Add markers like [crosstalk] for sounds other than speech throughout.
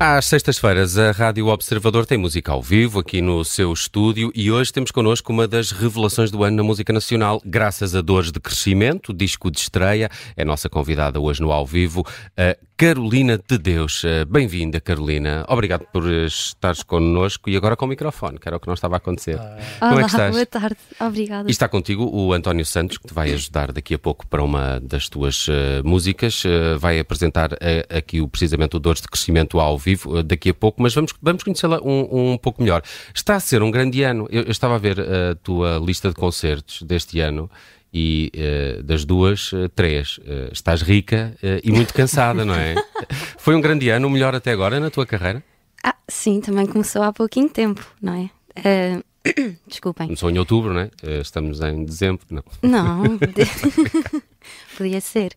Às sextas-feiras, a Rádio Observador tem música ao vivo aqui no seu estúdio e hoje temos connosco uma das revelações do ano na música nacional, graças a Dores de Crescimento, disco de estreia. É nossa convidada hoje no ao vivo, a Carolina de Deus. Eh, bem-vinda, Carolina. Obrigado por estares connosco e agora com o microfone, que era o que não estava a acontecer. Ah. Como Olá, é que estás? Boa tarde, obrigada. E está contigo o António Santos, que te vai ajudar daqui a pouco para uma das tuas uh, músicas. Uh, vai apresentar uh, aqui o, precisamente o Dores de Crescimento ao vivo daqui a pouco, mas vamos, vamos conhecê-la um, um pouco melhor. Está a ser um grande ano. Eu, eu estava a ver a tua lista de concertos deste ano e uh, das duas, uh, três. Uh, estás rica e muito cansada, não é? [laughs] Foi um grande ano, o melhor até agora na tua carreira? Ah, sim, também começou há pouquinho tempo, não é? [clears throat] Desculpem. Começou em outubro, não é? estamos em dezembro, não? Não, [laughs] podia ser.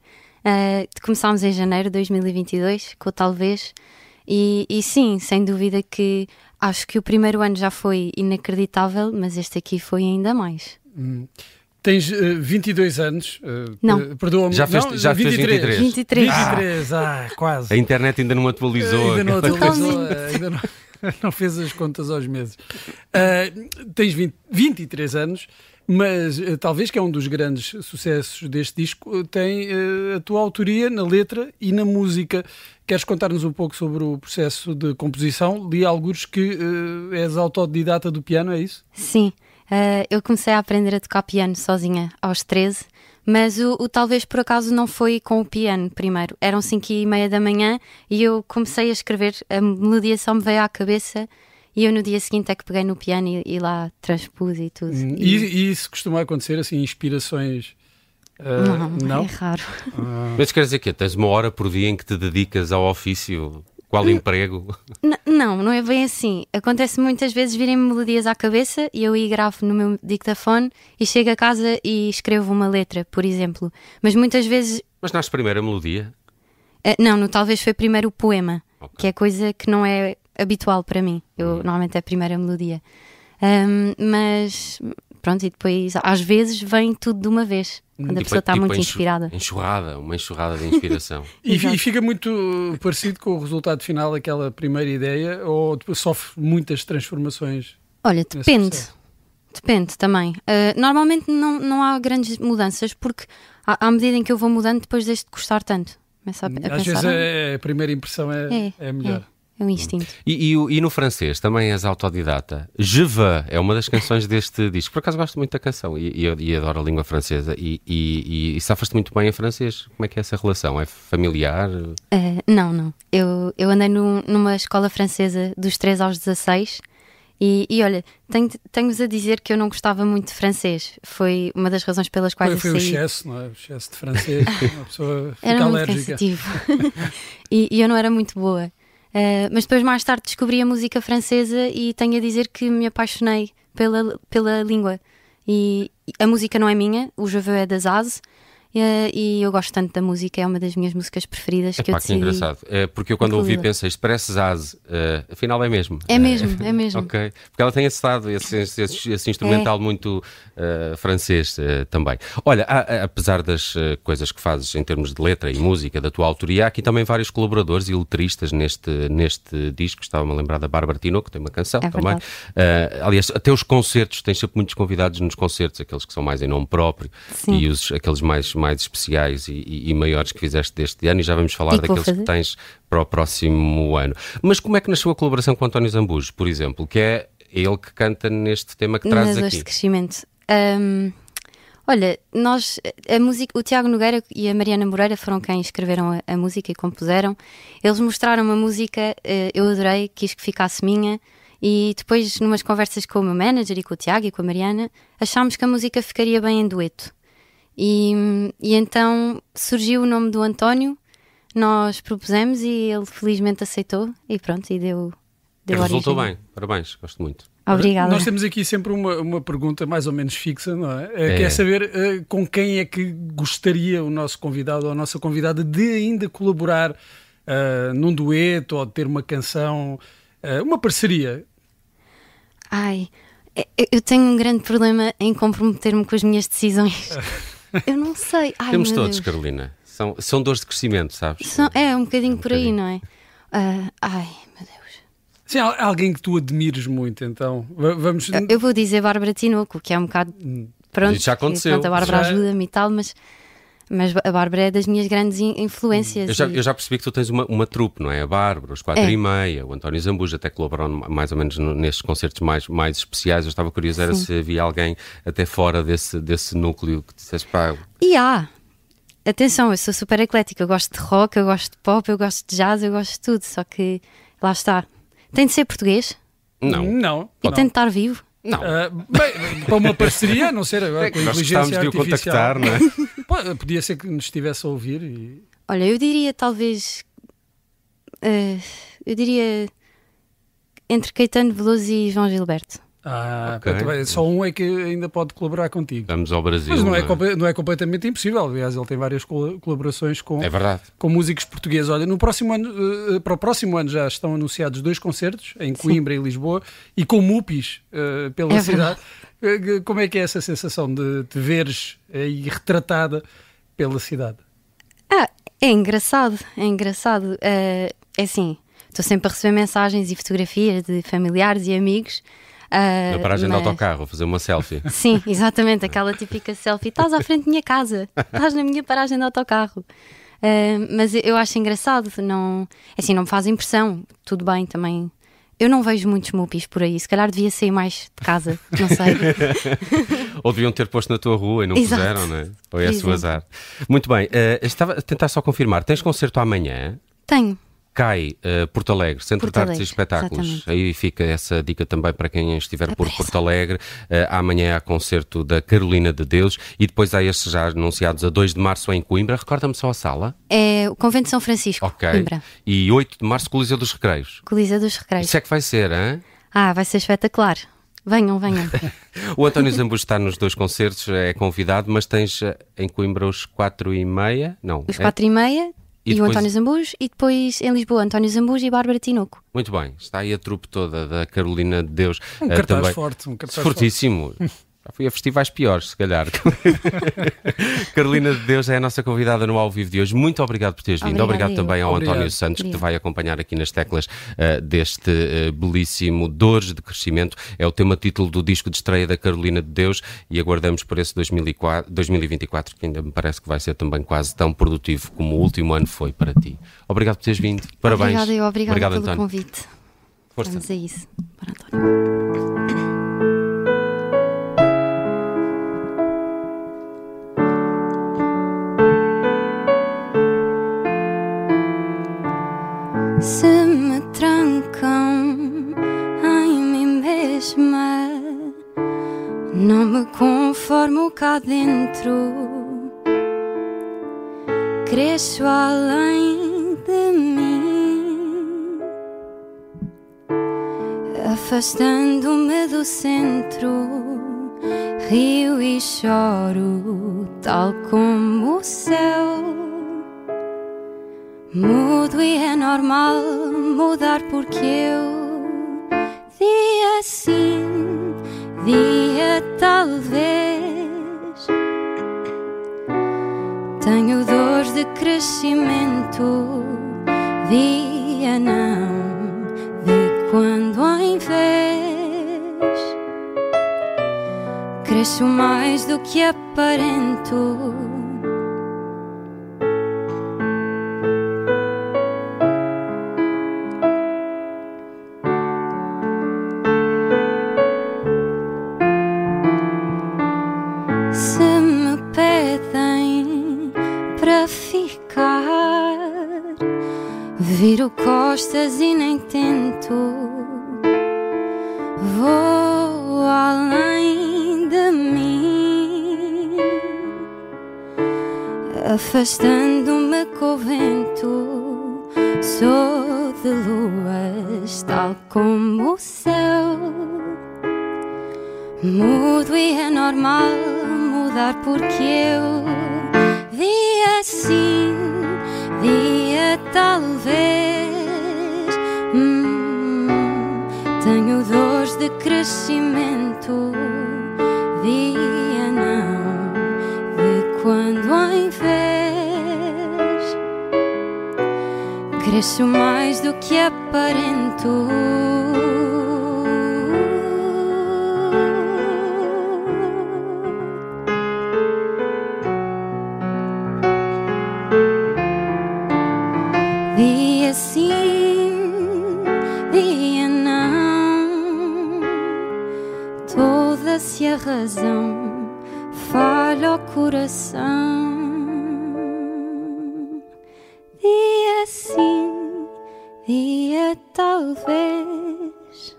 começámos em janeiro de 2022, com talvez. E, e sim, sem dúvida que acho que o primeiro ano já foi inacreditável, mas este aqui foi ainda mais. Hum. Tens uh, 22 anos. Uh, não. Perdoa-me. Já fez, não, já 23. 23. 23. 23, ah, quase. A internet ainda não atualizou. ainda não [laughs] atualizou. ainda não, [laughs] não, fez as contas aos meses. Uh, tens 20, 23 anos, mas uh, talvez que é um dos grandes sucessos deste disco, uh, tem a tua autoria na letra e na música. Queres contar-nos um pouco sobre o processo de composição? Li alguns que és autodidata do piano, é isso? Sim. Uh, eu comecei a aprender a tocar piano sozinha aos 13, mas o, o, talvez por acaso não foi com o piano primeiro. Eram 5 e meia da manhã e eu comecei a escrever, a melodia só me veio à cabeça e eu no dia seguinte é que peguei no piano e, e lá transpus e tudo. Hum, e... e, isso costuma acontecer, assim, inspirações... Uh, não, não, é raro. Ah. Mas quer dizer que tens uma hora por dia em que te dedicas ao ofício qual emprego? não, não é bem assim. Acontece muitas vezes virem-me melodias à cabeça e eu aí gravo no meu dictafone e chego a casa e escrevo uma letra, por exemplo. Mas muitas vezes. Mas nasce primeiro a melodia? Uh, não, no, talvez foi primeiro o poema, okay. que é coisa que não é habitual para mim. Eu hum. normalmente é a primeira melodia. Um, mas pronto, e depois às vezes vem tudo de uma vez. Quando a pessoa está tipo muito inspirada. Enxurrada, uma enxurrada de inspiração. [laughs] e, e, fica muito parecido com o resultado final daquela primeira ideia ou sofre muitas transformações? Olha, depende. Depende também. Uh, normalmente não, não há grandes mudanças porque à, à, medida em que eu vou mudando, depois deixo de gostar tanto. Começo a, a Às pensar, vezes é, a primeira impressão é, é, é melhor. É. É um instinto. E, e, e, no francês também és autodidata. Je veux é uma das canções deste disco. Por acaso gosto muito da canção e, e adoro a língua francesa. E, e, e safas-te muito bem em francês. Como é que é essa relação? É familiar? Uh, não, não. Eu, eu andei no, numa escola francesa dos 3 aos 16. E, e olha, tenho-vos tenho a dizer que eu não gostava muito de francês. Foi uma das razões pelas quais foi, eu saí. Foi o excesso, não é? O excesso de francês. Uma pessoa [laughs] fica era alérgica. Muito [laughs] e, e eu não era muito boa. Uh, mas depois, mais tarde, descobri a música francesa e tenho a dizer que me apaixonei pela, pela língua. E a música não é minha, o Je veux é das Uh, e eu gosto tanto da música, é uma das minhas músicas preferidas que eu decidi. Que engraçado. É, porque eu quando ouvi pensei, isto parece Zaz, uh, afinal é mesmo. É mesmo, é mesmo. [laughs] ok. Porque ela tem esse lado, esse, esse, esse instrumental é. muito uh, francês também. Olha, há, apesar das coisas que fazes em termos de letra e música da tua autoria, há aqui também vários colaboradores e letristas neste, neste disco. Estava-me a lembrar da Bárbara Tino, que tem uma canção é também. aliás, até os concertos, tens sempre muitos convidados nos concertos, aqueles que são mais em nome próprio Sim. e os, aqueles mais mais especiais e, e, e, maiores que fizeste deste ano e já vamos falar daqueles que tens para o próximo ano. Mas como é que nasceu a colaboração com António Zambujo, por exemplo, que é ele que canta neste tema que trazes aqui? de crescimento. Um, olha, nós, a música, o Tiago Nogueira e a Mariana Moreira foram quem escreveram a, a música e compuseram. Eles mostraram uma música, uh, eu adorei, quis que ficasse minha. E depois, numas conversas com o meu manager e com o Tiago e com a Mariana, achámos que a música ficaria bem em dueto. E, e então surgiu o nome do António, nós propusemos e ele felizmente aceitou e pronto, e deu, deu e Resultou bem, parabéns, gosto muito. Obrigada. Nós temos aqui sempre uma, uma pergunta mais ou menos fixa, não é? é. Quer saber uh, com quem é que gostaria o nosso convidado ou a nossa convidada de ainda colaborar uh, num dueto ou de ter uma canção, uh, uma parceria? Ai, eu tenho um grande problema em comprometer-me com as minhas decisões. [laughs] Eu não sei. Ai, Temos todos, Deus. Carolina. São, são dores de crescimento, sabes? São, é, um bocadinho um por aí, não é? Uh, ai, meu Deus. Sim, alguém que tu admires muito, então. Vamos... Eu vou dizer Bárbara Tinoco, que é um bocado. Hum. Pronto, Isso já aconteceu. Pronto, a Bárbara ajuda-me e tal, mas mas a Bárbara é das minhas grandes influências. Eu já, e... eu já percebi que tu tens uma, uma trupe, não é? A Bárbara, os quatro é. e meia, o António Zambuja até colaboram mais ou menos nestes concertos mais, mais especiais. Eu estava curioso era se havia alguém até fora desse, desse núcleo que dissesse pá. E há. Atenção, eu sou super eclética. Eu gosto de rock, eu gosto de pop, eu gosto de jazz, eu gosto de tudo. Só que lá está. Tem de ser português? Não. Não. E não. tem de estar vivo? Não. Uh, bem, para uma parceria, a não ser agora com a inteligência de o contactar, não é? [laughs] Podia ser que nos estivesse a ouvir. E... Olha, eu diria talvez. Uh, eu diria entre Caetano Veloso e João Gilberto. Ah, okay. só um é que ainda pode colaborar contigo. Vamos ao Brasil. Mas não é, não é? não é completamente impossível. Aliás, ele tem várias colaborações com, é verdade. com músicos portugueses. Olha, no próximo ano, uh, para o próximo ano já estão anunciados dois concertos em Coimbra Sim. e Lisboa e com mupis uh, pela é cidade. Uh, como é que é essa sensação de te veres aí retratada pela cidade? Ah, é engraçado, é engraçado. é assim, estou sempre a receber mensagens e fotografias de familiares e amigos Uh, Na paragem mas... de autocarro, fazer uma selfie. [laughs] Sim, exatamente, aquela típica selfie. Estás à frente da minha casa, estás na minha paragem de autocarro. Uh, mas eu acho engraçado, não, assim, não me faz impressão. Tudo bem também. Eu não vejo muitos mupis por aí, se calhar devia sair mais de casa, não sei. [laughs] Ou deviam ter posto na tua rua e não Exato. puseram, não é? Ou é o azar. Muito bem, uh, estava a tentar só confirmar, tens concerto amanhã? Tenho cai uh, Porto Alegre, Centro Porto de Artes e Espetáculos. Exatamente. Aí fica essa dica também para quem estiver por Porto Alegre. Uh, amanhã há concerto da Carolina de Deus e depois há estes já anunciados a 2 de março em Coimbra. Recorda-me só a sala? É o Convento de São Francisco, Ok. Coimbra. E 8 de março, Coliseu dos Recreios. Coliseu dos Recreios. Isso é que vai ser, hein? Ah, vai ser espetacular. Venham, venham. [laughs] o António Zambu está nos dois concertos, é convidado, mas tens eh, em Coimbra os 4 e meia? Não. Os 4 é? e meia e, e depois... o António Zambujo, e depois em Lisboa, António Zambujo e Bárbara Tinoco. Muito bem, está aí a trupe toda da Carolina de Deus. Um uh, cartaz também. forte, um cartaz Fortíssimo. Forte. [laughs] Já fui a festivais piores, se calhar. [laughs] Carolina de Deus é a nossa convidada no ao vivo de hoje. Muito obrigado por teres vindo. Obrigado, obrigado também ao obrigado. António Santos, obrigado. que te vai acompanhar aqui nas teclas uh, deste uh, belíssimo Dores de Crescimento. É o tema título do disco de estreia da Carolina de Deus e aguardamos por esse 2004, 2024, que ainda me parece que vai ser também quase tão produtivo como o último ano foi para ti. Obrigado por teres vindo. Parabéns. Obrigada, eu obrigado pelo António. convite. Força. Vamos a isso. Para António. Não me conformo cá dentro, cresço além de mim, afastando-me do centro. Rio e choro, tal como o céu. Mudo e é normal mudar porque eu dia sim, dia talvez. Tenho dores de crescimento, dia não, de quando em vez. Cresço mais do que aparento Viro costas e nem tento. Vou além de mim, afastando-me com o vento. Sou de luas, tal como o céu. Mudo e é normal mudar porque eu vi assim, via talvez. Tenho dores de crescimento, via não, de quando em vez Cresço mais do que aparento. Falha o coração. Dia sim, dia talvez.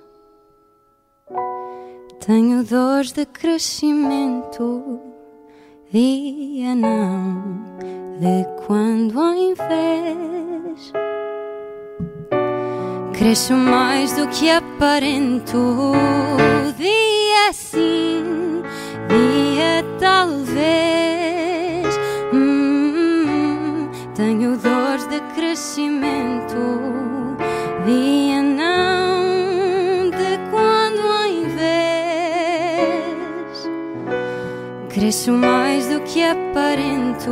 Tenho dores de crescimento. Dia não, de quando ao invés. Cresço mais do que aparento. Dia sim, dia talvez. Hum, tenho dores de crescimento. Dia não, de quando ao invés. Cresço mais do que aparento.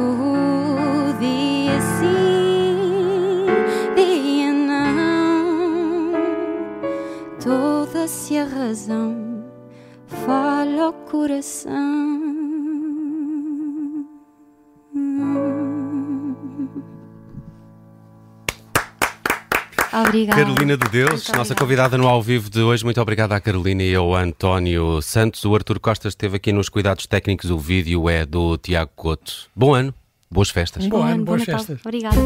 Dia sim, dia não. Toda-se a razão coração. Obrigada. Carolina de Deus, Muito nossa obrigada. convidada no ao vivo de hoje. Muito obrigada à Carolina e ao António Santos. O Artur Costa esteve aqui nos cuidados técnicos. O vídeo é do Tiago Couto. Bom ano, boas festas. Bom ano, bom boas Natal. festas. Obrigada.